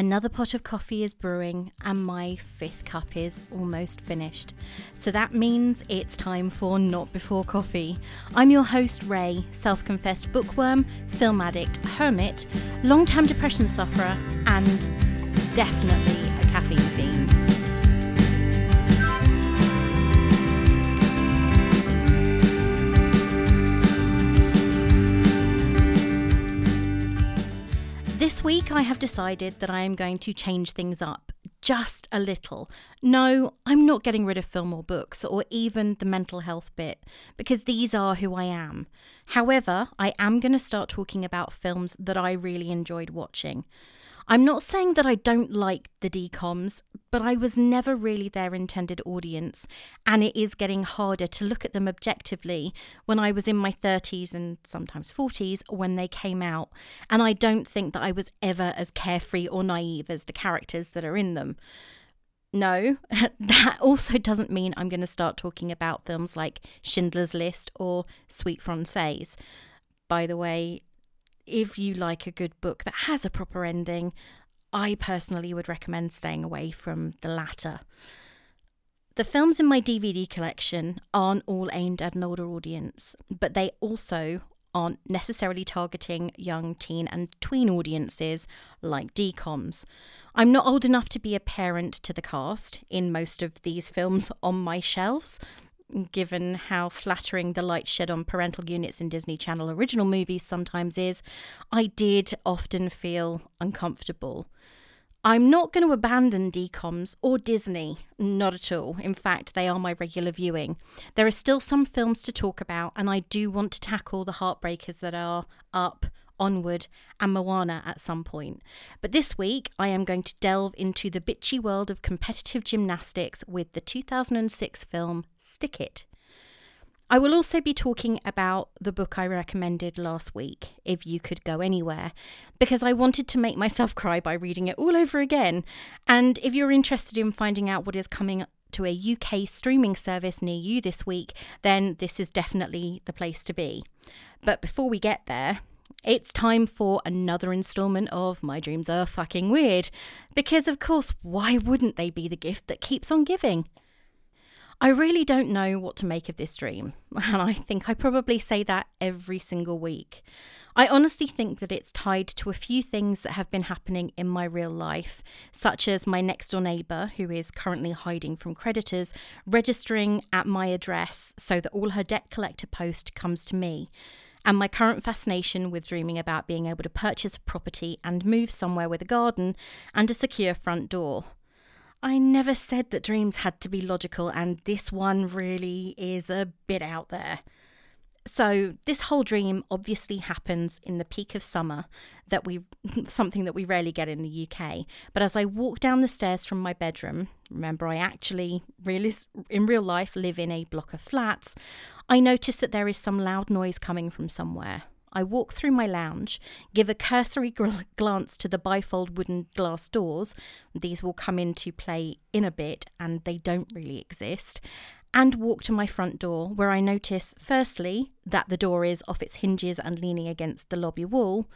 Another pot of coffee is brewing, and my fifth cup is almost finished. So that means it's time for Not Before Coffee. I'm your host, Ray, self confessed bookworm, film addict, hermit, long term depression sufferer, and definitely This week, I have decided that I am going to change things up just a little. No, I'm not getting rid of film or books or even the mental health bit because these are who I am. However, I am going to start talking about films that I really enjoyed watching. I'm not saying that I don't like the DCOMs, but I was never really their intended audience, and it is getting harder to look at them objectively when I was in my 30s and sometimes 40s when they came out, and I don't think that I was ever as carefree or naive as the characters that are in them. No, that also doesn't mean I'm going to start talking about films like Schindler's List or Suite Française. By the way, if you like a good book that has a proper ending, I personally would recommend staying away from the latter. The films in my DVD collection aren't all aimed at an older audience, but they also aren't necessarily targeting young teen and tween audiences like DCOMs. I'm not old enough to be a parent to the cast in most of these films on my shelves, given how flattering the light shed on parental units in Disney Channel original movies sometimes is, I did often feel uncomfortable. I'm not going to abandon DCOMs or Disney, not at all. In fact, they are my regular viewing. There are still some films to talk about, and I do want to tackle the heartbreakers that are up Onward, and Moana at some point. But this week, I am going to delve into the bitchy world of competitive gymnastics with the 2006 film Stick It. I will also be talking about the book I recommended last week, If You Could Go Anywhere, because I wanted to make myself cry by reading it all over again. And if you're interested in finding out what is coming to a UK streaming service near you this week, then this is definitely the place to be. But before we get there, it's time for another installment of My Dreams Are Fucking Weird. Because, of course, why wouldn't they be the gift that keeps on giving? I really don't know what to make of this dream, and I think I probably say that every single week. I honestly think that it's tied to a few things that have been happening in my real life, such as my next door neighbour, who is currently hiding from creditors, registering at my address so that all her debt collector post comes to me and my current fascination with dreaming about being able to purchase a property and move somewhere with a garden and a secure front door. I never said that dreams had to be logical, and this one really is a bit out there. So this whole dream obviously happens in the peak of summer that we something that we rarely get in the UK. But as I walk down the stairs from my bedroom, remember I actually really in real life live in a block of flats, I notice that there is some loud noise coming from somewhere. I walk through my lounge, give a cursory gl- glance to the bifold wooden glass doors. These will come into play in a bit and they don't really exist and walk to my front door, where I notice, firstly, that the door is off its hinges and leaning against the lobby wall,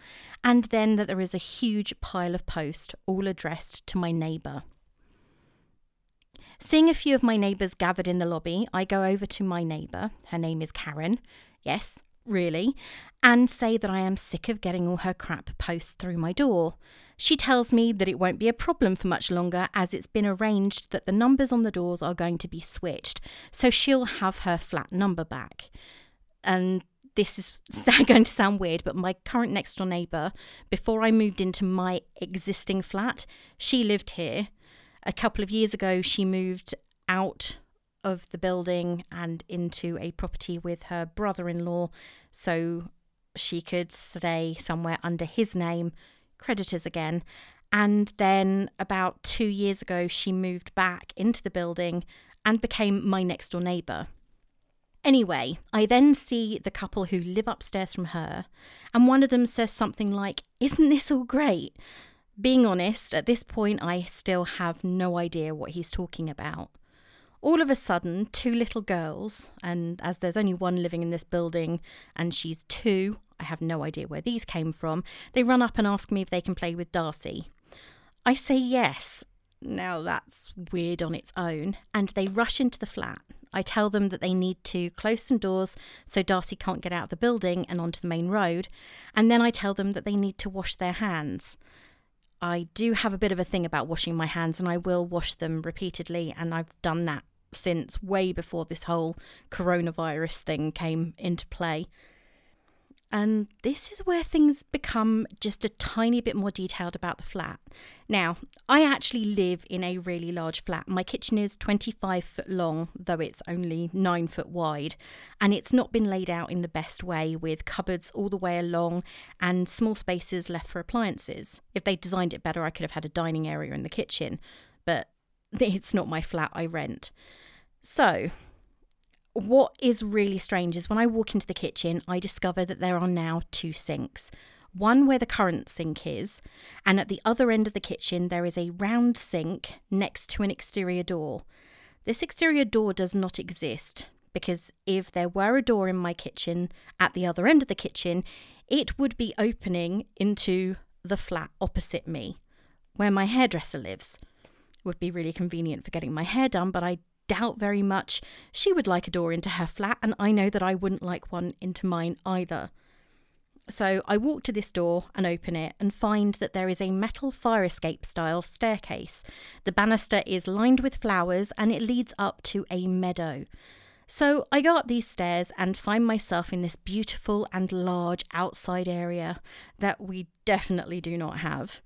and then that there is a huge pile of post, all addressed to my neighbour. Seeing a few of my neighbours gathered in the lobby, I go over to my neighbour, her name is Karen, yes, really, and say that I am sick of getting all her crap post through my door. She tells me that it won't be a problem for much longer as it's been arranged that the numbers on the doors are going to be switched, so she'll have her flat number back. And this is going to sound weird, but my current next door neighbour, before I moved into my existing flat, she lived here. A couple of years ago, she moved out of the building and into a property with her brother in law so she could stay somewhere under his name creditors again. And then about two years ago, she moved back into the building and became my next door neighbour. Anyway, I then see the couple who live upstairs from her, and one of them says something like, Isn't this all great? Being honest, at this point, I still have no idea what he's talking about. All of a sudden, two little girls, and as there's only one living in this building and she's two, I have no idea where these came from. They run up and ask me if they can play with Darcy. I say yes. Now that's weird on its own, and they rush into the flat. I tell them that they need to close some doors so Darcy can't get out of the building and onto the main road, and then I tell them that they need to wash their hands. I do have a bit of a thing about washing my hands, and I will wash them repeatedly, and I've done that since way before this whole coronavirus thing came into play. And this is where things become just a tiny bit more detailed about the flat. Now, I actually live in a really large flat. My kitchen is 25 foot long, though it's only 9 foot wide, and it's not been laid out in the best way with cupboards all the way along and small spaces left for appliances. If they designed it better, I could have had a dining area in the kitchen, but it's not my flat I rent. So, what is really strange is when I walk into the kitchen, I discover that there are now two sinks. One where the current sink is, and at the other end of the kitchen, there is a round sink next to an exterior door. This exterior door does not exist because if there were a door in my kitchen at the other end of the kitchen, it would be opening into the flat opposite me, where my hairdresser lives. Would be really convenient for getting my hair done, but I doubt very much she would like a door into her flat, and I know that I wouldn't like one into mine either. So I walk to this door and open it and find that there is a metal fire escape style staircase. The banister is lined with flowers and it leads up to a meadow. So I go up these stairs and find myself in this beautiful and large outside area that we definitely do not have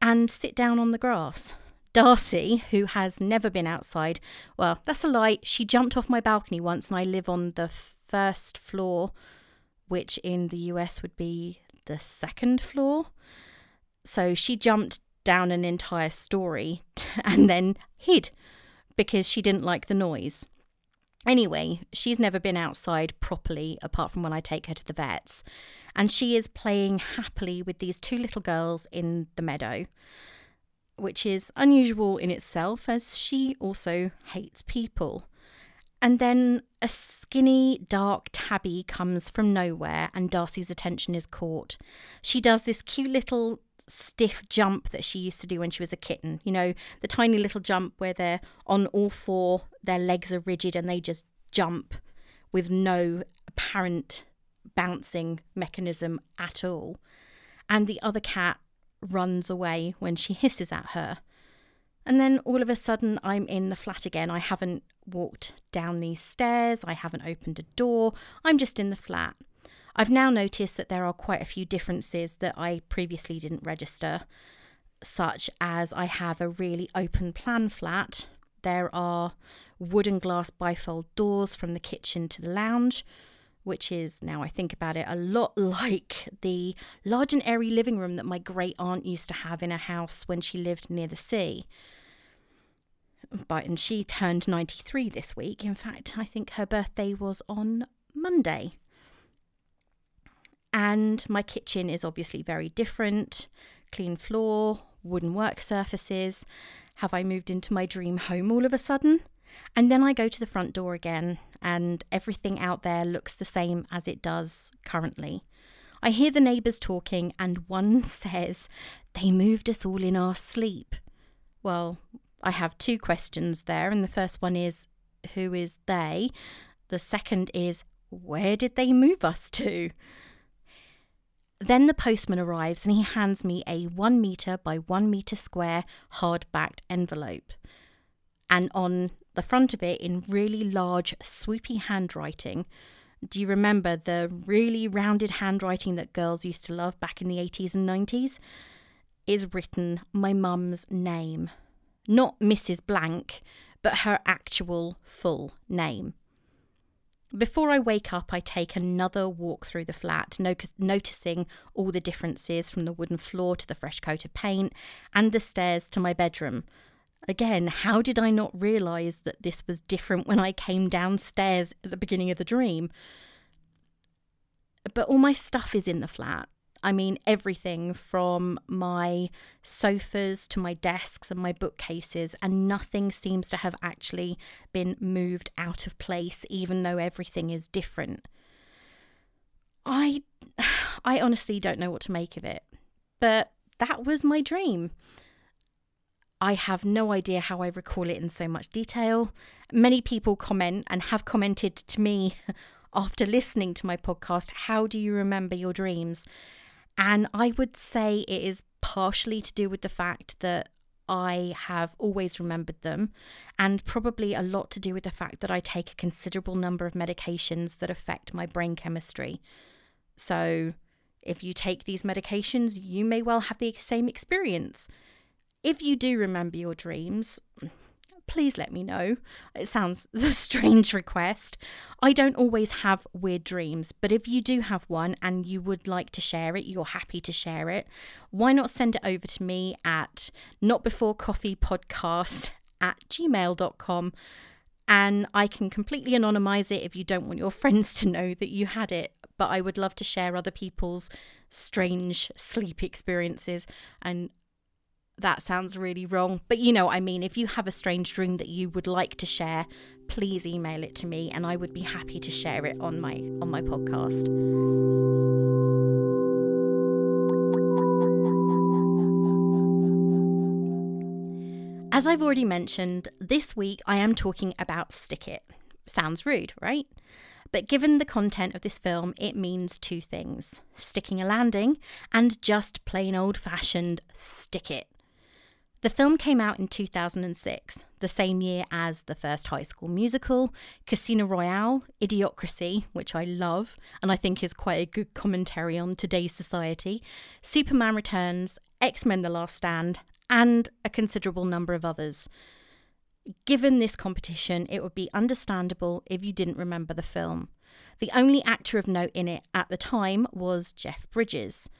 and sit down on the grass. Darcy, who has never been outside, well, that's a lie. She jumped off my balcony once, and I live on the first floor, which in the US would be the second floor. So she jumped down an entire story and then hid because she didn't like the noise. Anyway, she's never been outside properly apart from when I take her to the vets. And she is playing happily with these two little girls in the meadow which is unusual in itself as she also hates people. And then a skinny, dark tabby comes from nowhere, and Darcy's attention is caught. She does this cute little stiff jump that she used to do when she was a kitten. You know, the tiny little jump where they're on all four, their legs are rigid, and they just jump with no apparent bouncing mechanism at all. And the other cat runs away when she hisses at her. And then all of a sudden, I'm in the flat again. I haven't walked down these stairs, I haven't opened a door, I'm just in the flat. I've now noticed that there are quite a few differences that I previously didn't register, such as I have a really open plan flat. There are wood and glass bifold doors from the kitchen to the lounge, which is, now I think about it, a lot like the large and airy living room that my great aunt used to have in a house when she lived near the sea. But, and she turned 93 this week. In fact, I think her birthday was on Monday. And my kitchen is obviously very different clean floor, wooden work surfaces. Have I moved into my dream home all of a sudden? And then I go to the front door again, and everything out there looks the same as it does currently. I hear the neighbours talking, and one says, They moved us all in our sleep. Well, I have two questions there, and the first one is, Who is they? The second is, Where did they move us to? Then the postman arrives and he hands me a one metre by one metre square hard backed envelope. And on the front of it in really large, swoopy handwriting. Do you remember the really rounded handwriting that girls used to love back in the 80s and 90s? Is written my mum's name. Not Mrs. Blank, but her actual full name. Before I wake up, I take another walk through the flat, no- noticing all the differences from the wooden floor to the fresh coat of paint and the stairs to my bedroom, Again, how did I not realize that this was different when I came downstairs at the beginning of the dream? But all my stuff is in the flat. I mean, everything from my sofas to my desks and my bookcases, and nothing seems to have actually been moved out of place, even though everything is different. I, I honestly don't know what to make of it, but that was my dream. I have no idea how I recall it in so much detail. Many people comment and have commented to me after listening to my podcast, How do you remember your dreams? And I would say it is partially to do with the fact that I have always remembered them, and probably a lot to do with the fact that I take a considerable number of medications that affect my brain chemistry. So, if you take these medications, you may well have the same experience. If you do remember your dreams, please let me know. It sounds a strange request. I don't always have weird dreams, but if you do have one and you would like to share it, you're happy to share it, why not send it over to me at notbeforecoffeepodcast at gmail.com and I can completely anonymize it if you don't want your friends to know that you had it. But I would love to share other people's strange sleep experiences and that sounds really wrong. But you know what I mean. If you have a strange dream that you would like to share, please email it to me and I would be happy to share it on my on my podcast. As I've already mentioned, this week I am talking about Stick It. Sounds rude, right? But given the content of this film, it means two things sticking a landing and just plain old fashioned stick it. The film came out in 2006, the same year as the first High School Musical, Casino Royale, Idiocracy, which I love and I think is quite a good commentary on today's society, Superman Returns, X Men The Last Stand, and a considerable number of others. Given this competition, it would be understandable if you didn't remember the film. The only actor of note in it at the time was Jeff Bridges.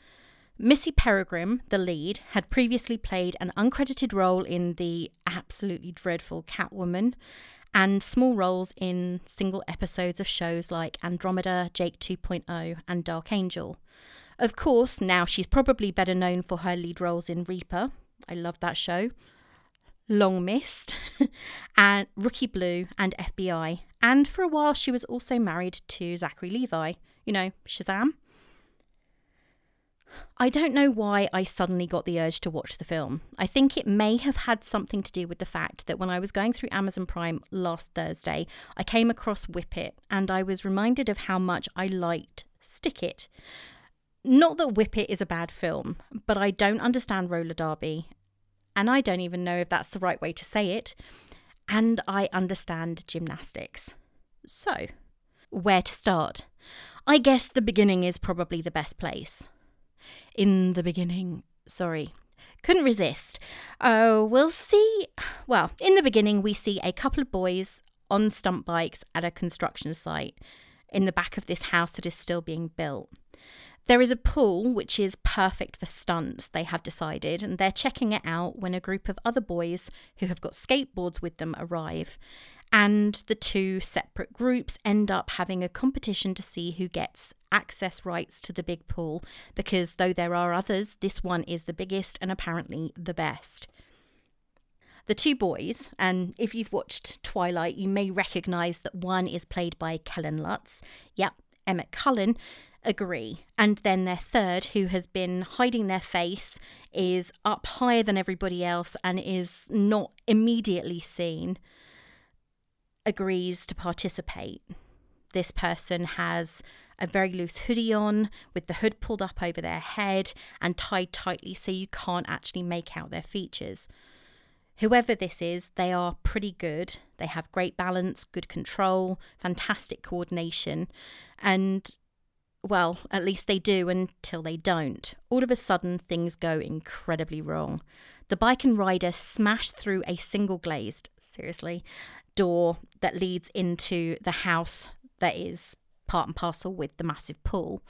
Missy Peregrym, the lead, had previously played an uncredited role in the absolutely dreadful Catwoman and small roles in single episodes of shows like Andromeda, Jake 2.0, and Dark Angel. Of course, now she's probably better known for her lead roles in Reaper. I love that show. Long Missed, and Rookie Blue, and FBI. And for a while, she was also married to Zachary Levi. You know, Shazam. I don't know why I suddenly got the urge to watch the film. I think it may have had something to do with the fact that when I was going through Amazon Prime last Thursday, I came across Whip It and I was reminded of how much I liked Stick It. Not that Whip It is a bad film, but I don't understand roller derby, and I don't even know if that's the right way to say it, and I understand gymnastics. So, where to start? I guess the beginning is probably the best place in the beginning. Sorry. Couldn't resist. Oh, we'll see. Well, in the beginning, we see a couple of boys on stunt bikes at a construction site in the back of this house that is still being built. There is a pool which is perfect for stunts, they have decided, and they're checking it out when a group of other boys who have got skateboards with them arrive and the two separate groups end up having a competition to see who gets access rights to the big pool because though there are others, this one is the biggest and apparently the best. The two boys, and if you've watched Twilight, you may recognise that one is played by Kellen Lutz. Yep, Emmett Cullen agree. And then their third, who has been hiding their face, is up higher than everybody else and is not immediately seen agrees to participate. This person has a very loose hoodie on with the hood pulled up over their head and tied tightly so you can't actually make out their features. Whoever this is, they are pretty good. They have great balance, good control, fantastic coordination, and well, at least they do until they don't. All of a sudden, things go incredibly wrong. The bike and rider smash through a single glazed, seriously, door that leads into the house that is part and parcel with the massive pool.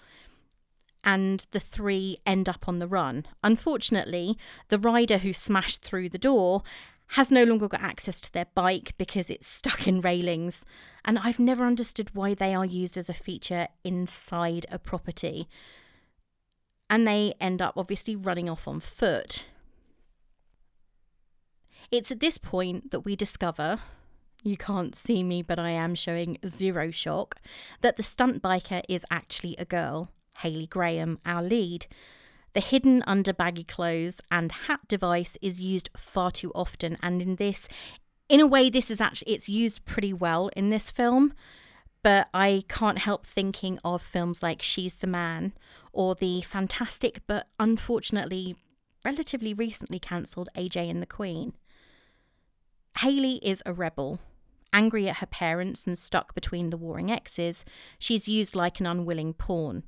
And the three end up on the run. Unfortunately, the rider who smashed through the door has no longer got access to their bike because it's stuck in railings. And I've never understood why they are used as a feature inside a property. And they end up obviously running off on foot. It's at this point that we discover you can't see me, but I am showing zero shock, that the stunt biker is actually a girl, Haley Graham, our lead. The hidden under baggy clothes and hat device is used far too often, and in this, in a way, this is actually it's used pretty well in this film. But I can't help thinking of films like She's the Man or the fantastic but unfortunately relatively recently cancelled AJ and the Queen. Haley is a rebel. Angry at her parents and stuck between the warring exes, she's used like an unwilling pawn.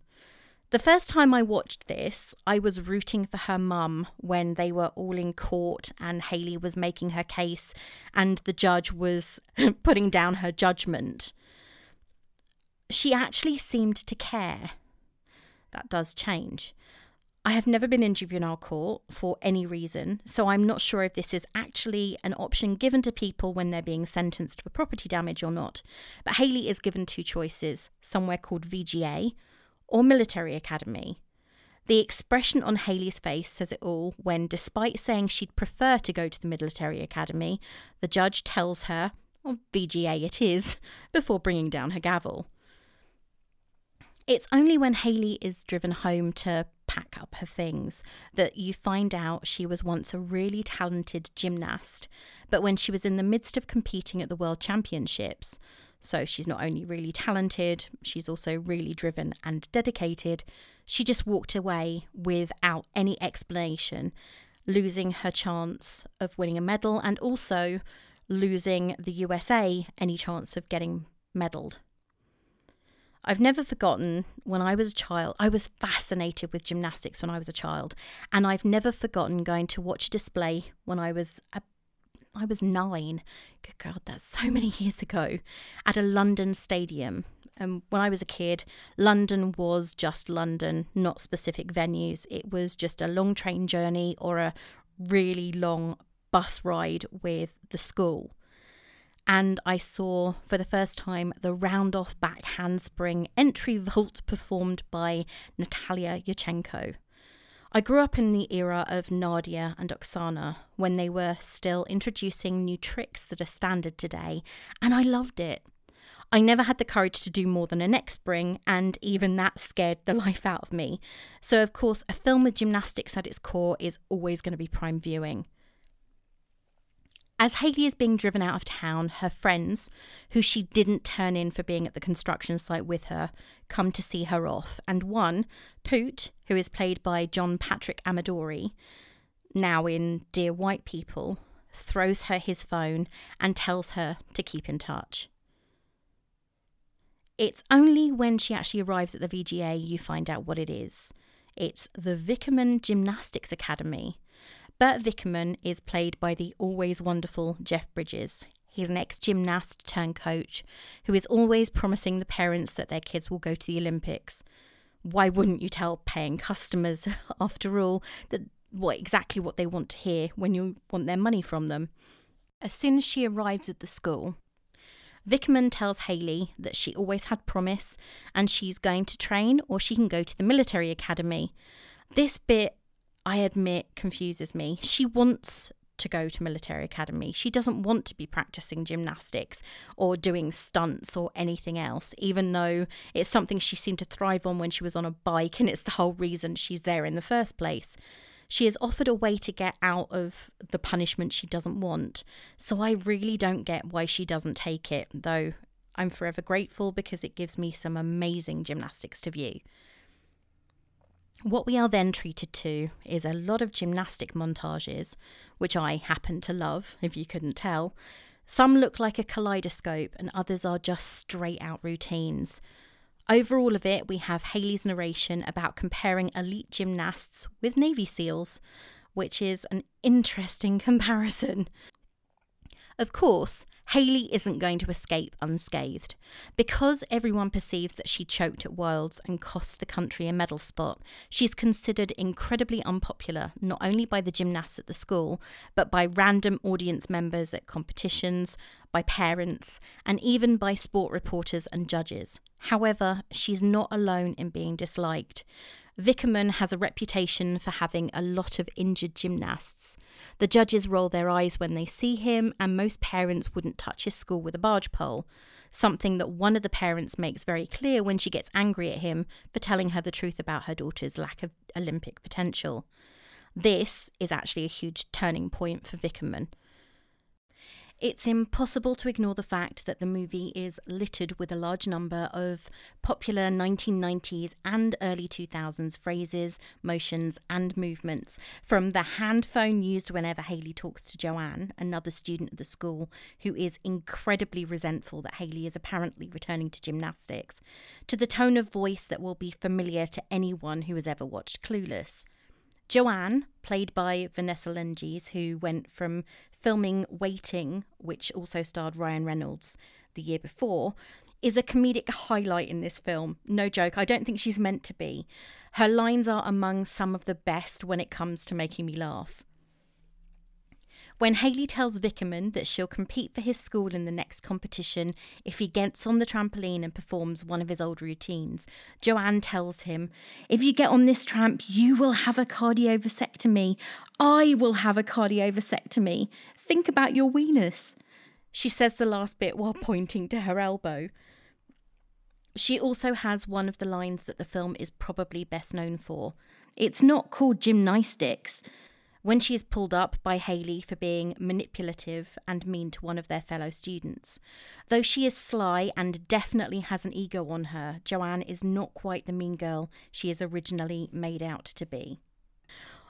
The first time I watched this, I was rooting for her mum when they were all in court and Haley was making her case and the judge was putting down her judgment. She actually seemed to care. That does change. I have never been in juvenile court for any reason, so I'm not sure if this is actually an option given to people when they're being sentenced for property damage or not. But Haley is given two choices somewhere called VGA, or military academy. The expression on Haley's face says it all when, despite saying she'd prefer to go to the military academy, the judge tells her, well, VGA it is, before bringing down her gavel. It's only when Haley is driven home to pack up her things that you find out she was once a really talented gymnast, but when she was in the midst of competing at the World Championships, so she's not only really talented, she's also really driven and dedicated. She just walked away without any explanation, losing her chance of winning a medal and also losing the USA any chance of getting medalled. I've never forgotten when I was a child, I was fascinated with gymnastics when I was a child, and I've never forgotten going to watch a display when I was a I was nine. Good God, that's so many years ago. At a London stadium. And when I was a kid, London was just London, not specific venues. It was just a long train journey or a really long bus ride with the school. And I saw for the first time the round off back handspring entry vault performed by Natalia Yurchenko. I grew up in the era of Nadia and Oksana when they were still introducing new tricks that are standard today, and I loved it. I never had the courage to do more than a neck spring, and even that scared the life out of me. So, of course, a film with gymnastics at its core is always going to be prime viewing. As Haley is being driven out of town, her friends, who she didn't turn in for being at the construction site with her, come to see her off. And one, Poot, who is played by John Patrick Amedori, now in Dear White People, throws her his phone and tells her to keep in touch. It's only when she actually arrives at the VGA you find out what it is. It's the Vickerman Gymnastics Academy, Bert Vickerman is played by the always wonderful Jeff Bridges. He's an ex gymnast turned coach who is always promising the parents that their kids will go to the Olympics. Why wouldn't you tell paying customers, after all, that what exactly what they want to hear when you want their money from them? As soon as she arrives at the school, Vickerman tells Haley that she always had promise and she's going to train or she can go to the military academy. This bit I admit, confuses me. She wants to go to military academy. She doesn't want to be practicing gymnastics or doing stunts or anything else, even though it's something she seemed to thrive on when she was on a bike and it's the whole reason she's there in the first place. She is offered a way to get out of the punishment she doesn't want. So I really don't get why she doesn't take it, though I'm forever grateful because it gives me some amazing gymnastics to view. What we are then treated to is a lot of gymnastic montages, which I happen to love, if you couldn't tell. Some look like a kaleidoscope, and others are just straight out routines. Over all of it, we have Haley's narration about comparing elite gymnasts with Navy SEALs, which is an interesting comparison. Of course, Haley isn't going to escape unscathed. Because everyone perceives that she choked at Worlds and cost the country a medal spot, she's considered incredibly unpopular not only by the gymnasts at the school, but by random audience members at competitions, by parents, and even by sport reporters and judges. However, she's not alone in being disliked. Vickerman has a reputation for having a lot of injured gymnasts. The judges roll their eyes when they see him, and most parents wouldn't touch his school with a barge pole, something that one of the parents makes very clear when she gets angry at him for telling her the truth about her daughter's lack of Olympic potential. This is actually a huge turning point for Vickerman. It's impossible to ignore the fact that the movie is littered with a large number of popular 1990s and early 2000s phrases, motions, and movements, from the hand phone used whenever Haley talks to Joanne, another student at the school who is incredibly resentful that Haley is apparently returning to gymnastics, to the tone of voice that will be familiar to anyone who has ever watched Clueless. Joanne, played by Vanessa Lengies, who went from filming Waiting, which also starred Ryan Reynolds the year before, is a comedic highlight in this film. No joke, I don't think she's meant to be. Her lines are among some of the best when it comes to making me laugh. When Haley tells Vickerman that she'll compete for his school in the next competition if he gets on the trampoline and performs one of his old routines, Joanne tells him, If you get on this tramp, you will have a cardiovasectomy. I will have a cardiovasectomy. Think about your weenus. She says the last bit while pointing to her elbow. She also has one of the lines that the film is probably best known for. It's not called gymnastics when she is pulled up by Haley for being manipulative and mean to one of their fellow students. Though she is sly and definitely has an ego on her, Joanne is not quite the mean girl she is originally made out to be.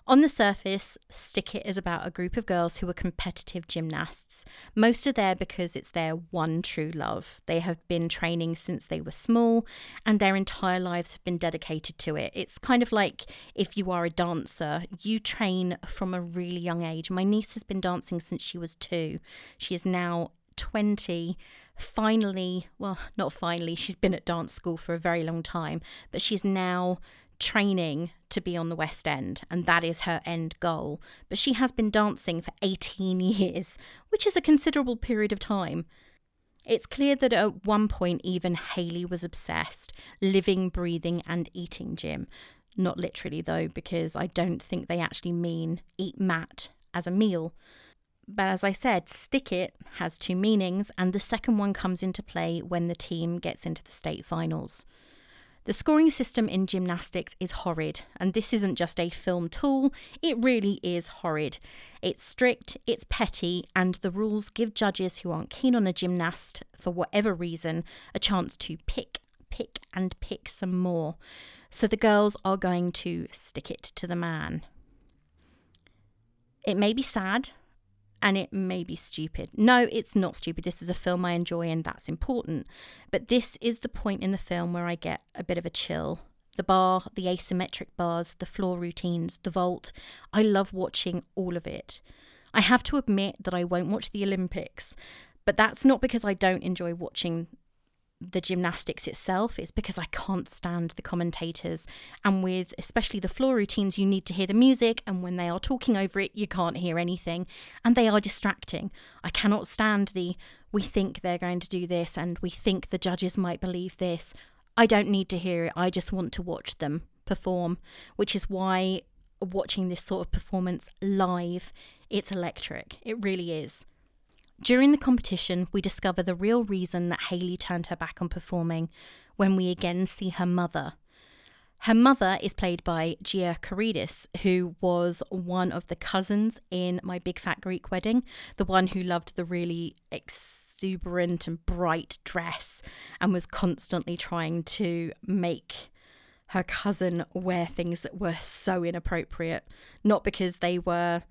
On the surface, Stick It is about a group of girls who are competitive gymnasts. Most are there because it's their one true love. They have been training since they were small and their entire lives have been dedicated to it. It's kind of like if you are a dancer, you train from a really young age. My niece has been dancing since she was two. She is now 20 finally, well, not finally, she's been at dance school for a very long time, but she's now training to be on the West End, and that is her end goal. But she has been dancing for 18 years, which is a considerable period of time. It's clear that at one point, even Haley was obsessed, living, breathing, and eating gym. Not literally, though, because I don't think they actually mean eat mat as a meal. But as I said, stick it has two meanings, and the second one comes into play when the team gets into the state finals. The scoring system in gymnastics is horrid, and this isn't just a film tool, it really is horrid. It's strict, it's petty, and the rules give judges who aren't keen on a gymnast, for whatever reason, a chance to pick, pick, and pick some more. So the girls are going to stick it to the man. It may be sad, and it may be stupid. No, it's not stupid. This is a film I enjoy and that's important. But this is the point in the film where I get a bit of a chill. The bar, the asymmetric bars, the floor routines, the vault. I love watching all of it. I have to admit that I won't watch the Olympics, but that's not because I don't enjoy watching the gymnastics itself it's because I can't stand the commentators. And with especially the floor routines, you need to hear the music, and when they are talking over it, you can't hear anything, and they are distracting. I cannot stand the we think they're going to do this, and we think the judges might believe this. I don't need to hear it, I just want to watch them perform, which is why watching this sort of performance live, it's electric. It really is. During the competition, we discover the real reason that Haley turned her back on performing when we again see her mother. Her mother is played by Gia Carides, who was one of the cousins in My Big Fat Greek Wedding, the one who loved the really exuberant and bright dress and was constantly trying to make her cousin wear things that were so inappropriate, not because they were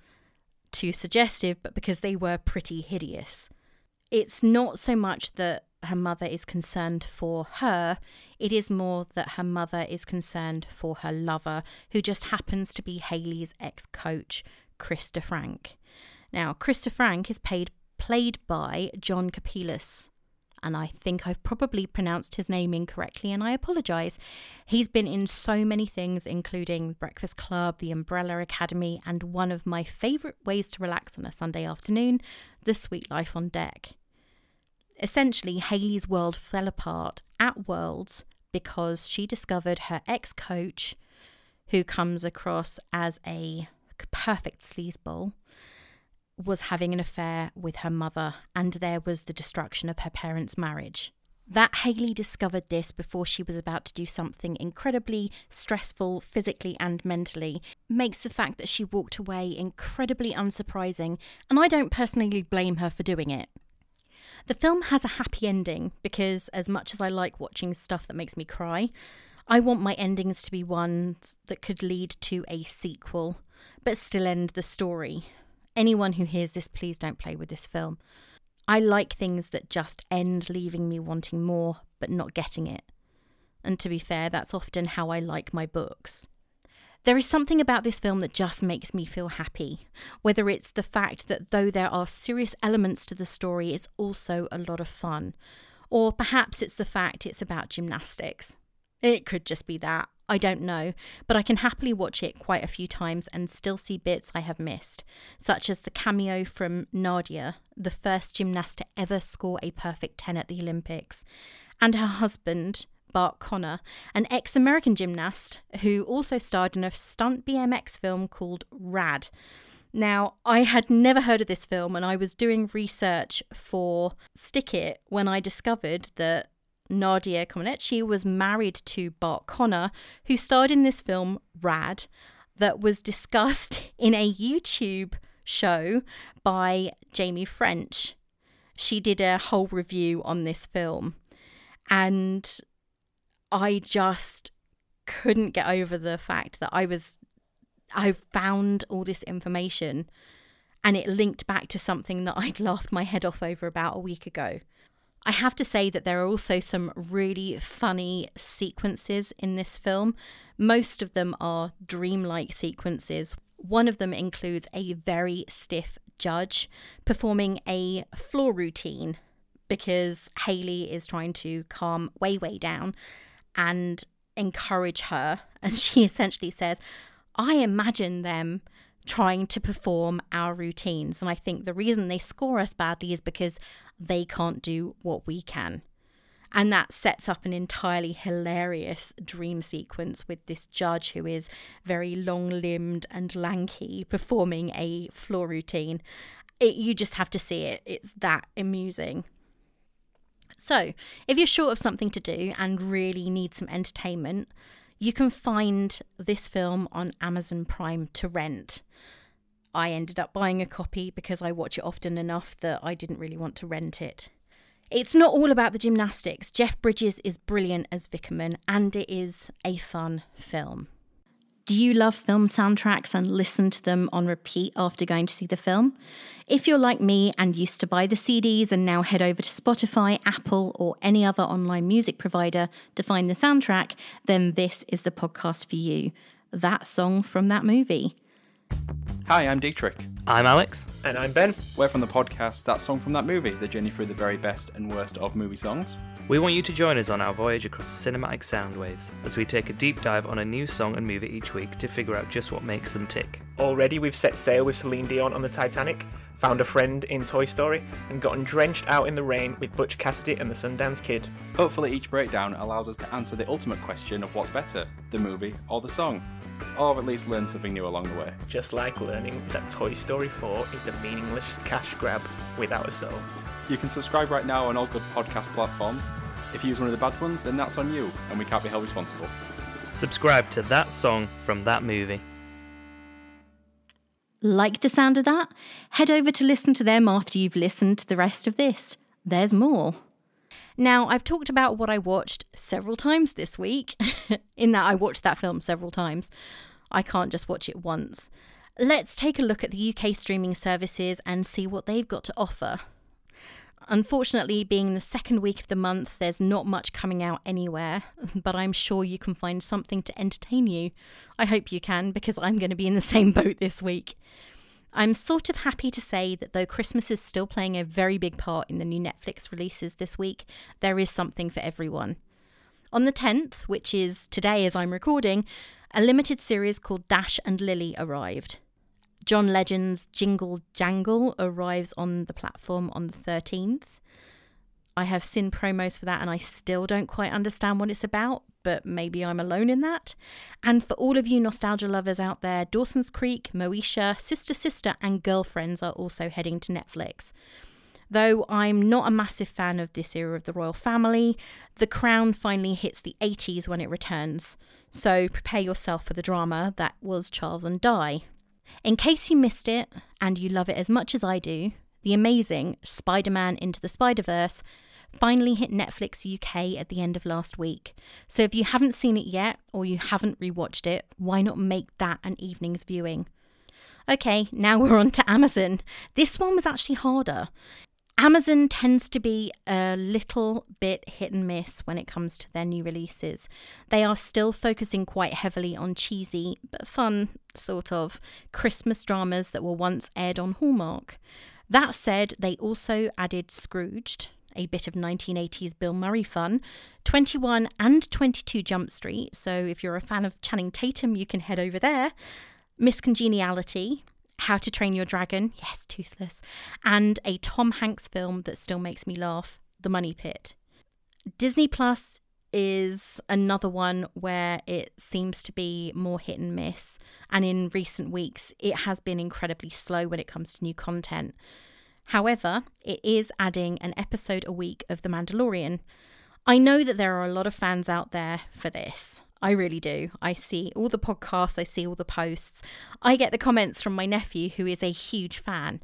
too suggestive, but because they were pretty hideous. It's not so much that her mother is concerned for her, it is more that her mother is concerned for her lover, who just happens to be Haley's ex coach, Chris DeFrank. Now, Chris DeFrank is paid, played by John Kapelos, and I think I've probably pronounced his name incorrectly, and I apologise. He's been in so many things, including Breakfast Club, The Umbrella Academy, and one of my favourite ways to relax on a Sunday afternoon, The Sweet Life on Deck. Essentially, Haley's world fell apart at Worlds because she discovered her ex coach who comes across as a perfect sleazeball, was having an affair with her mother, and there was the destruction of her parents' marriage. That Haley discovered this before she was about to do something incredibly stressful physically and mentally makes the fact that she walked away incredibly unsurprising, and I don't personally blame her for doing it. The film has a happy ending because, as much as I like watching stuff that makes me cry, I want my endings to be ones that could lead to a sequel, but still end the story. Anyone who hears this, please don't play with this film. I like things that just end leaving me wanting more, but not getting it. And to be fair, that's often how I like my books. There is something about this film that just makes me feel happy, whether it's the fact that though there are serious elements to the story, it's also a lot of fun, or perhaps it's the fact it's about gymnastics. It could just be that. I don't know, but I can happily watch it quite a few times and still see bits I have missed, such as the cameo from Nadia, the first gymnast to ever score a perfect 10 at the Olympics, and her husband, Bart Conner, an ex American gymnast who also starred in a stunt BMX film called Rad. Now, I had never heard of this film, and I was doing research for Stick It when I discovered that Nadia Comaneci was married to Bart Conner, who starred in this film Rad, that was discussed in a YouTube show by Jamie French. She did a whole review on this film, and I just couldn't get over the fact that I was I found all this information and it linked back to something that I'd laughed my head off over about a week ago. I have to say that there are also some really funny sequences in this film. Most of them are dreamlike sequences. One of them includes a very stiff judge performing a floor routine because Haley is trying to calm Wei Wei down and encourage her. And she essentially says, I imagine them trying to perform our routines. And I think the reason they score us badly is because they can't do what we can. And that sets up an entirely hilarious dream sequence with this judge who is very long limbed and lanky performing a floor routine. It, you just have to see it, it's that amusing. So, if you're short of something to do and really need some entertainment, you can find this film on Amazon Prime to rent. I ended up buying a copy because I watch it often enough that I didn't really want to rent it. It's not all about the gymnastics. Jeff Bridges is brilliant as Vickerman, and it is a fun film. Do you love film soundtracks and listen to them on repeat after going to see the film? If you're like me and used to buy the CDs and now head over to Spotify, Apple, or any other online music provider to find the soundtrack, then this is the podcast for you. That song from that movie. Hi, I'm Dietrich. I'm Alex. And I'm Ben. We're from the podcast That Song from That Movie, the journey through the very best and worst of movie songs. We want you to join us on our voyage across the cinematic sound waves as we take a deep dive on a new song and movie each week to figure out just what makes them tick. Already, we've set sail with Celine Dion on the Titanic, found a friend in Toy Story, and gotten drenched out in the rain with Butch Cassidy and the Sundance Kid. Hopefully, each breakdown allows us to answer the ultimate question of what's better, the movie or the song. Or at least learn something new along the way. Just like learning that Toy Story 4 is a meaningless cash grab without a soul. You can subscribe right now on all good podcast platforms. If you use one of the bad ones, then that's on you, and we can't be held responsible. Subscribe to that song from that movie. Like the sound of that? Head over to listen to them after you've listened to the rest of this. There's more. Now, I've talked about what I watched several times this week, in that I watched that film several times. I can't just watch it once. Let's take a look at the UK streaming services and see what they've got to offer. Unfortunately, being the second week of the month, there's not much coming out anywhere, but I'm sure you can find something to entertain you. I hope you can, because I'm going to be in the same boat this week. I'm sort of happy to say that though Christmas is still playing a very big part in the new Netflix releases this week, there is something for everyone. On the 10th, which is today as I'm recording, a limited series called Dash and Lily arrived. John Legend's Jingle Jangle arrives on the platform on the 13th. I have seen promos for that and I still don't quite understand what it's about, but maybe I'm alone in that. And for all of you nostalgia lovers out there, Dawson's Creek, Moesha, Sister Sister, and Girlfriends are also heading to Netflix. Though I'm not a massive fan of this era of the royal family, The Crown finally hits the 80s when it returns, so prepare yourself for the drama that was Charles and Di. In case you missed it, and you love it as much as I do, the amazing Spider Man Into the Spider Verse finally hit Netflix UK at the end of last week. So if you haven't seen it yet, or you haven't rewatched it, why not make that an evening's viewing? Okay, now we're on to Amazon. This one was actually harder. Amazon tends to be a little bit hit and miss when it comes to their new releases. They are still focusing quite heavily on cheesy but fun, sort of, Christmas dramas that were once aired on Hallmark. That said, they also added Scrooged, a bit of 1980s Bill Murray fun, 21 and 22 Jump Street, so if you're a fan of Channing Tatum, you can head over there, Miss Congeniality, how to Train Your Dragon, yes, Toothless, and a Tom Hanks film that still makes me laugh, The Money Pit. Disney Plus is another one where it seems to be more hit and miss, and in recent weeks, it has been incredibly slow when it comes to new content. However, it is adding an episode a week of The Mandalorian. I know that there are a lot of fans out there for this. I really do. I see all the podcasts, I see all the posts. I get the comments from my nephew, who is a huge fan.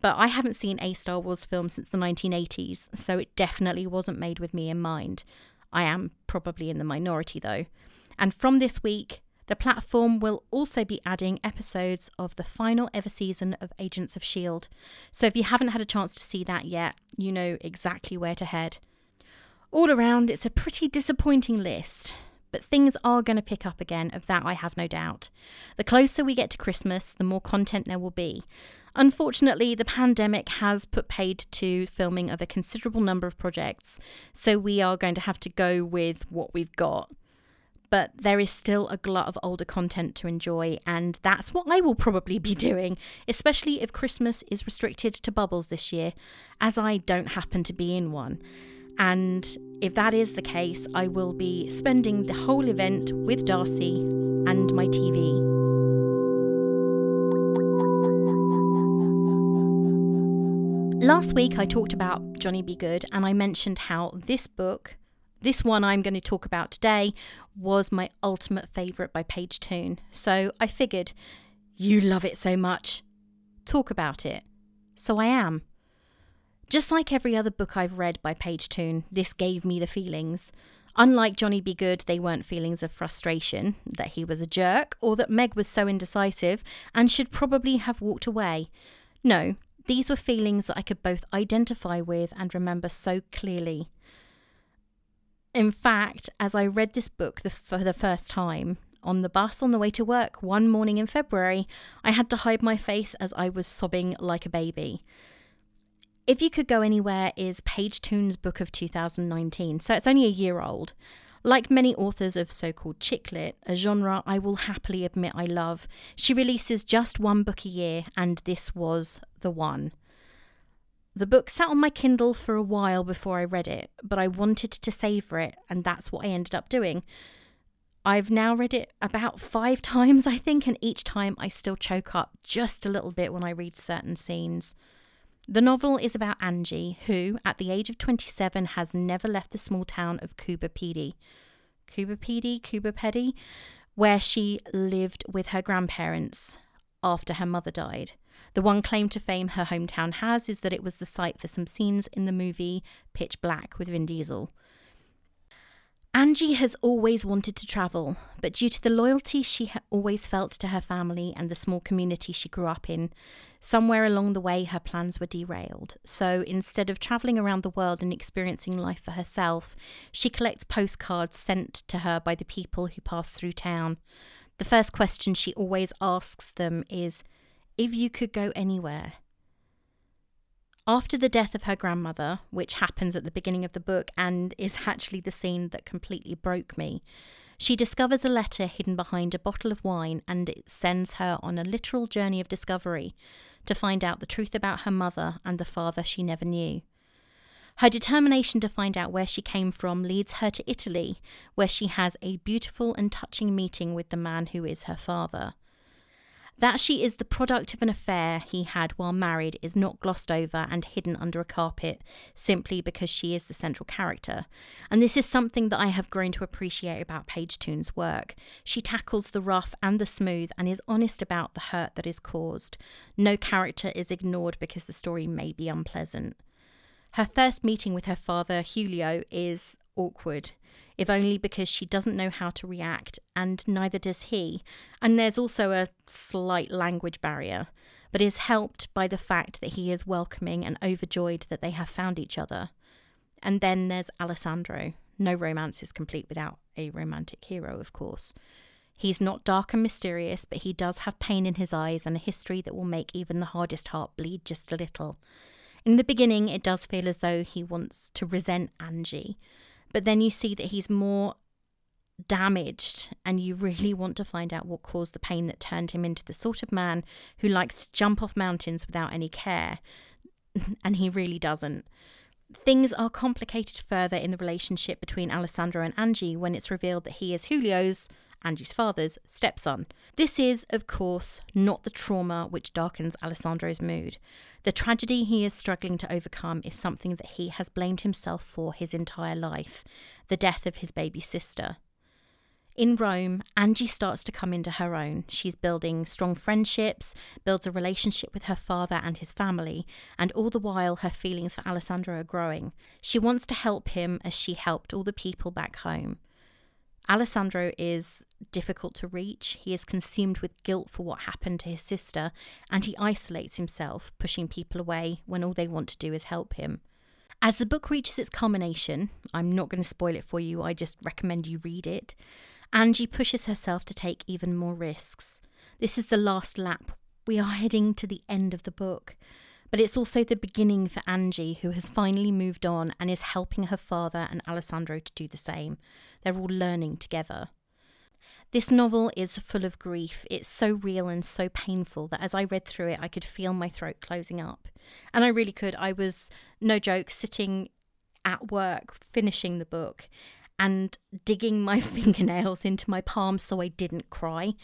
But I haven't seen a Star Wars film since the 1980s, so it definitely wasn't made with me in mind. I am probably in the minority though. And from this week, the platform will also be adding episodes of the final ever season of Agents of S.H.I.E.L.D. So if you haven't had a chance to see that yet, you know exactly where to head. All around, it's a pretty disappointing list but things are going to pick up again, of that I have no doubt. The closer we get to Christmas, the more content there will be. Unfortunately, the pandemic has put paid to filming of a considerable number of projects, so we are going to have to go with what we've got. But there is still a glut of older content to enjoy, and that's what I will probably be doing, especially if Christmas is restricted to bubbles this year, as I don't happen to be in one. And if that is the case, I will be spending the whole event with Darcy and my TV. Last week, I talked about Johnny Be Good, and I mentioned how this book, this one I'm going to talk about today, was my ultimate favourite by Paige Toon. So I figured, you love it so much, talk about it. So I am. Just like every other book I've read by Paige Toon, this gave me the feelings. Unlike Johnny Be Good, they weren't feelings of frustration, that he was a jerk, or that Meg was so indecisive and should probably have walked away. No, these were feelings that I could both identify with and remember so clearly. In fact, as I read this book the, for the first time, on the bus on the way to work one morning in February, I had to hide my face as I was sobbing like a baby. If You Could Go Anywhere is Paige Toon's book of 2019, so it's only a year old. Like many authors of so called chick lit, a genre I will happily admit I love, she releases just one book a year, and this was the one. The book sat on my Kindle for a while before I read it, but I wanted to savour it, and that's what I ended up doing. I've now read it about five times, I think, and each time I still choke up just a little bit when I read certain scenes. The novel is about Angie, who, at the age of 27, has never left the small town of Coober Pedy. Coober Pedy? Coober Pedy? Where she lived with her grandparents after her mother died. The one claim to fame her hometown has is that it was the site for some scenes in the movie Pitch Black with Vin Diesel. Angie has always wanted to travel, but due to the loyalty she ha- always felt to her family and the small community she grew up in, somewhere along the way her plans were derailed. So instead of travelling around the world and experiencing life for herself, she collects postcards sent to her by the people who pass through town. The first question she always asks them is If you could go anywhere, after the death of her grandmother, which happens at the beginning of the book and is actually the scene that completely broke me, she discovers a letter hidden behind a bottle of wine and it sends her on a literal journey of discovery to find out the truth about her mother and the father she never knew. Her determination to find out where she came from leads her to Italy, where she has a beautiful and touching meeting with the man who is her father. That she is the product of an affair he had while married is not glossed over and hidden under a carpet simply because she is the central character. And this is something that I have grown to appreciate about Paige Toon's work. She tackles the rough and the smooth and is honest about the hurt that is caused. No character is ignored because the story may be unpleasant. Her first meeting with her father, Julio, is awkward if only because she doesn't know how to react, and neither does he. And there's also a slight language barrier, but is helped by the fact that he is welcoming and overjoyed that they have found each other. And then there's Alessandro. No romance is complete without a romantic hero, of course. He's not dark and mysterious, but he does have pain in his eyes and a history that will make even the hardest heart bleed just a little. In the beginning, it does feel as though he wants to resent Angie, but then you see that he's more damaged and you really want to find out what caused the pain that turned him into the sort of man who likes to jump off mountains without any care. and he really doesn't. Things are complicated further in the relationship between Alessandro and Angie when it's revealed that he is Julio's, Angie's father's, stepson. This is, of course, not the trauma which darkens Alessandro's mood. The tragedy he is struggling to overcome is something that he has blamed himself for his entire life the death of his baby sister. In Rome, Angie starts to come into her own. She's building strong friendships, builds a relationship with her father and his family, and all the while her feelings for Alessandro are growing. She wants to help him as she helped all the people back home. Alessandro is difficult to reach. He is consumed with guilt for what happened to his sister, and he isolates himself, pushing people away when all they want to do is help him. As the book reaches its culmination, I'm not going to spoil it for you, I just recommend you read it. Angie pushes herself to take even more risks. This is the last lap. We are heading to the end of the book. But it's also the beginning for Angie, who has finally moved on and is helping her father and Alessandro to do the same. They're all learning together. This novel is full of grief. It's so real and so painful that as I read through it, I could feel my throat closing up. And I really could. I was, no joke, sitting at work finishing the book and digging my fingernails into my palms so I didn't cry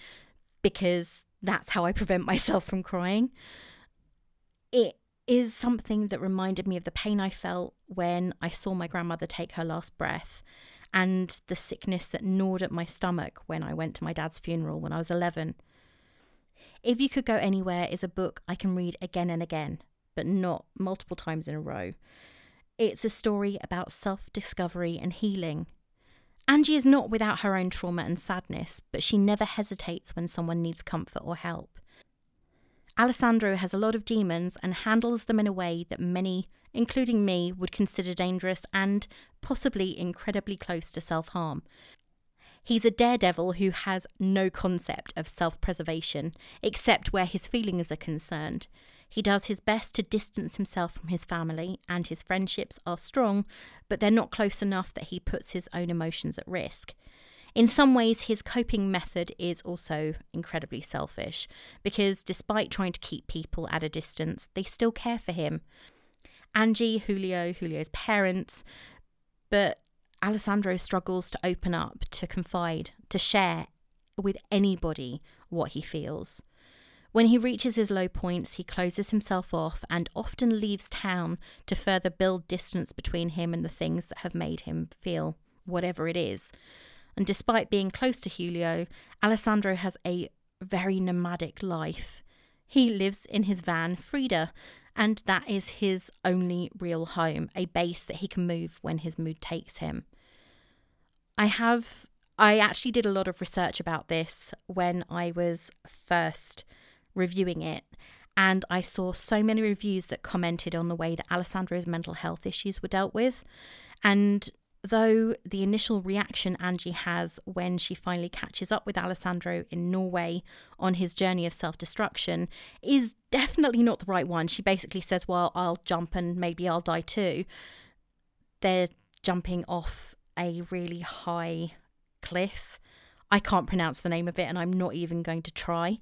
because that's how I prevent myself from crying. It is something that reminded me of the pain I felt when I saw my grandmother take her last breath and the sickness that gnawed at my stomach when I went to my dad's funeral when I was 11. If You Could Go Anywhere is a book I can read again and again, but not multiple times in a row. It's a story about self discovery and healing. Angie is not without her own trauma and sadness, but she never hesitates when someone needs comfort or help. Alessandro has a lot of demons and handles them in a way that many including me, would consider dangerous and possibly incredibly close to self harm. He's a daredevil who has no concept of self preservation, except where his feelings are concerned. He does his best to distance himself from his family, and his friendships are strong, but they're not close enough that he puts his own emotions at risk. In some ways, his coping method is also incredibly selfish, because despite trying to keep people at a distance, they still care for him. Angie, Julio, Julio's parents, but Alessandro struggles to open up, to confide, to share with anybody what he feels. When he reaches his low points, he closes himself off and often leaves town to further build distance between him and the things that have made him feel whatever it is. And despite being close to Julio, Alessandro has a very nomadic life. He lives in his van, Frida, and that is his only real home, a base that he can move when his mood takes him. I have I actually did a lot of research about this when I was first reviewing it and I saw so many reviews that commented on the way that Alessandro's mental health issues were dealt with and though the initial reaction Angie has when she finally catches up with Alessandro in Norway on his journey of self destruction is definitely not the right one. She basically says, Well, I'll jump and maybe I'll die too. They're jumping off a really high cliff. I can't pronounce the name of it and I'm not even going to try.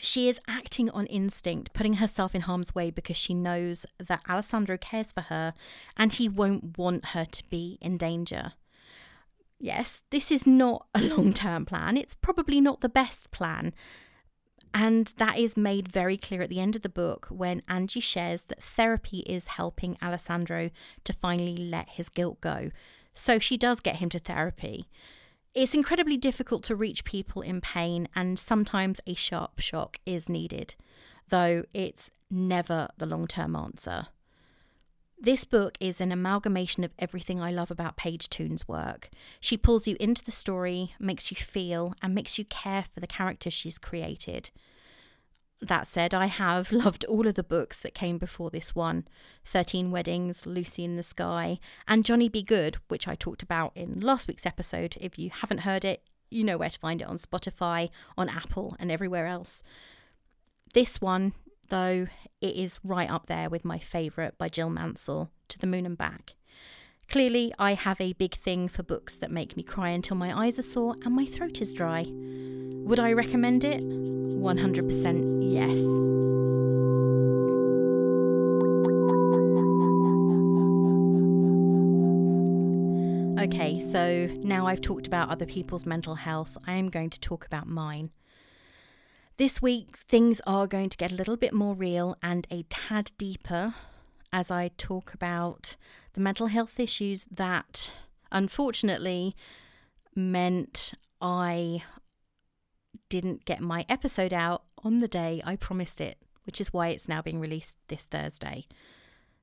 She is acting on instinct, putting herself in harm's way because she knows that Alessandro cares for her and he won't want her to be in danger. Yes, this is not a long term plan. It's probably not the best plan. And that is made very clear at the end of the book when Angie shares that therapy is helping Alessandro to finally let his guilt go. So she does get him to therapy. It's incredibly difficult to reach people in pain, and sometimes a sharp shock is needed, though it's never the long term answer. This book is an amalgamation of everything I love about Paige Toon's work. She pulls you into the story, makes you feel, and makes you care for the characters she's created. That said, I have loved all of the books that came before this one 13 Weddings, Lucy in the Sky, and Johnny Be Good, which I talked about in last week's episode. If you haven't heard it, you know where to find it on Spotify, on Apple, and everywhere else. This one though it is right up there with my favourite by Jill Mansell, To the Moon and Back. Clearly, I have a big thing for books that make me cry until my eyes are sore and my throat is dry. Would I recommend it? 100% yes. Okay, so now I've talked about other people's mental health, I am going to talk about mine. This week, things are going to get a little bit more real and a tad deeper as I talk about the mental health issues that unfortunately meant I didn't get my episode out on the day I promised it, which is why it's now being released this Thursday.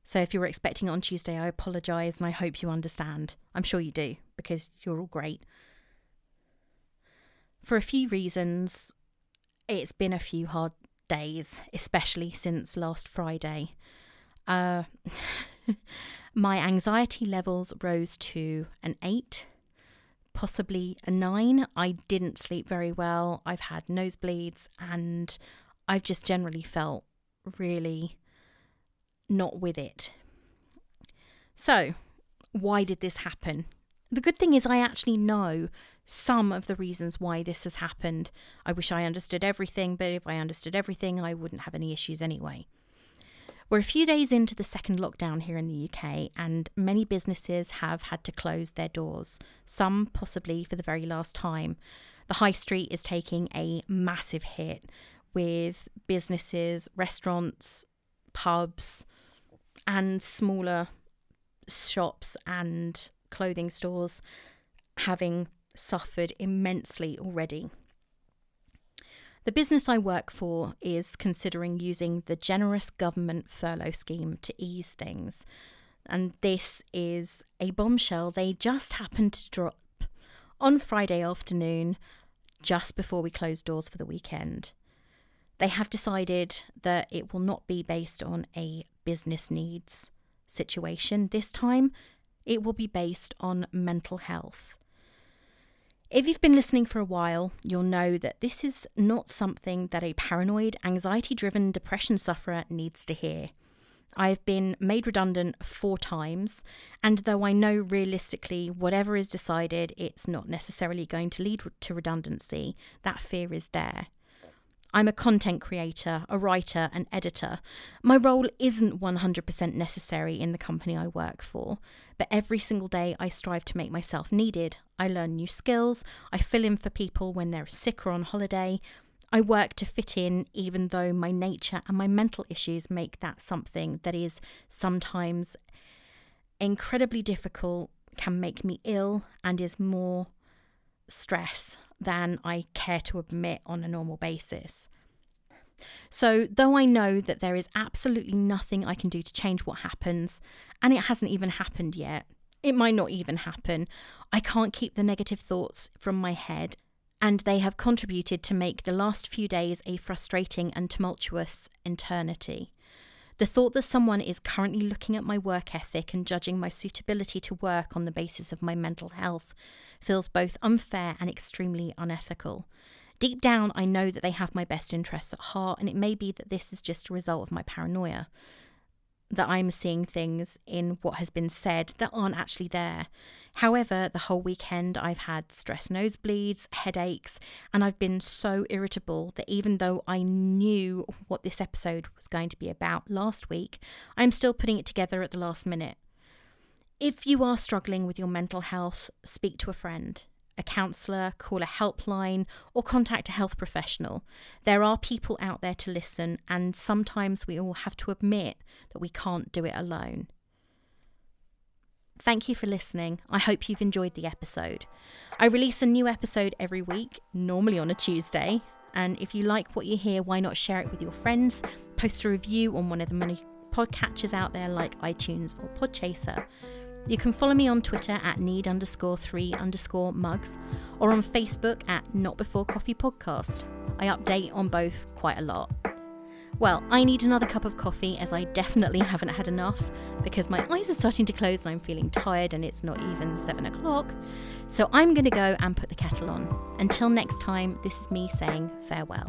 So if you were expecting it on Tuesday, I apologise and I hope you understand. I'm sure you do because you're all great. For a few reasons, it's been a few hard days, especially since last Friday. Uh, my anxiety levels rose to an eight, possibly a nine. I didn't sleep very well. I've had nosebleeds and I've just generally felt really not with it. So, why did this happen? The good thing is, I actually know some of the reasons why this has happened. I wish I understood everything, but if I understood everything, I wouldn't have any issues anyway. We're a few days into the second lockdown here in the UK, and many businesses have had to close their doors, some possibly for the very last time. The high street is taking a massive hit with businesses, restaurants, pubs, and smaller shops and clothing stores having suffered immensely already. The business I work for is considering using the generous government furlough scheme to ease things. And this is a bombshell they just happened to drop on Friday afternoon, just before we close doors for the weekend. They have decided that it will not be based on a business needs situation this time, it will be based on mental health. If you've been listening for a while, you'll know that this is not something that a paranoid, anxiety driven depression sufferer needs to hear. I've been made redundant four times, and though I know realistically whatever is decided, it's not necessarily going to lead to redundancy, that fear is there. I'm a content creator, a writer, an editor. My role isn't 100% necessary in the company I work for, but every single day I strive to make myself needed. I learn new skills, I fill in for people when they're sick or on holiday. I work to fit in, even though my nature and my mental issues make that something that is sometimes incredibly difficult, can make me ill, and is more stress than I care to admit on a normal basis. So, though I know that there is absolutely nothing I can do to change what happens, and it hasn't even happened yet, it might not even happen, I can't keep the negative thoughts from my head, and they have contributed to make the last few days a frustrating and tumultuous eternity. The thought that someone is currently looking at my work ethic and judging my suitability to work on the basis of my mental health feels both unfair and extremely unethical. Deep down, I know that they have my best interests at heart, and it may be that this is just a result of my paranoia. That I'm seeing things in what has been said that aren't actually there. However, the whole weekend I've had stress nosebleeds, headaches, and I've been so irritable that even though I knew what this episode was going to be about last week, I'm still putting it together at the last minute. If you are struggling with your mental health, speak to a friend a counsellor, call a helpline, or contact a health professional. There are people out there to listen, and sometimes we all have to admit that we can't do it alone. Thank you for listening. I hope you've enjoyed the episode. I release a new episode every week, normally on a Tuesday. And if you like what you hear, why not share it with your friends? Post a review on one of the many podcatchers out there like iTunes or Podchaser. You can follow me on Twitter at need underscore three underscore mugs or on Facebook at Not Before Coffee Podcast. I update on both quite a lot. Well, I need another cup of coffee as I definitely haven't had enough because my eyes are starting to close and I'm feeling tired and it's not even seven o'clock. So I'm going to go and put the kettle on. Until next time, this is me saying farewell.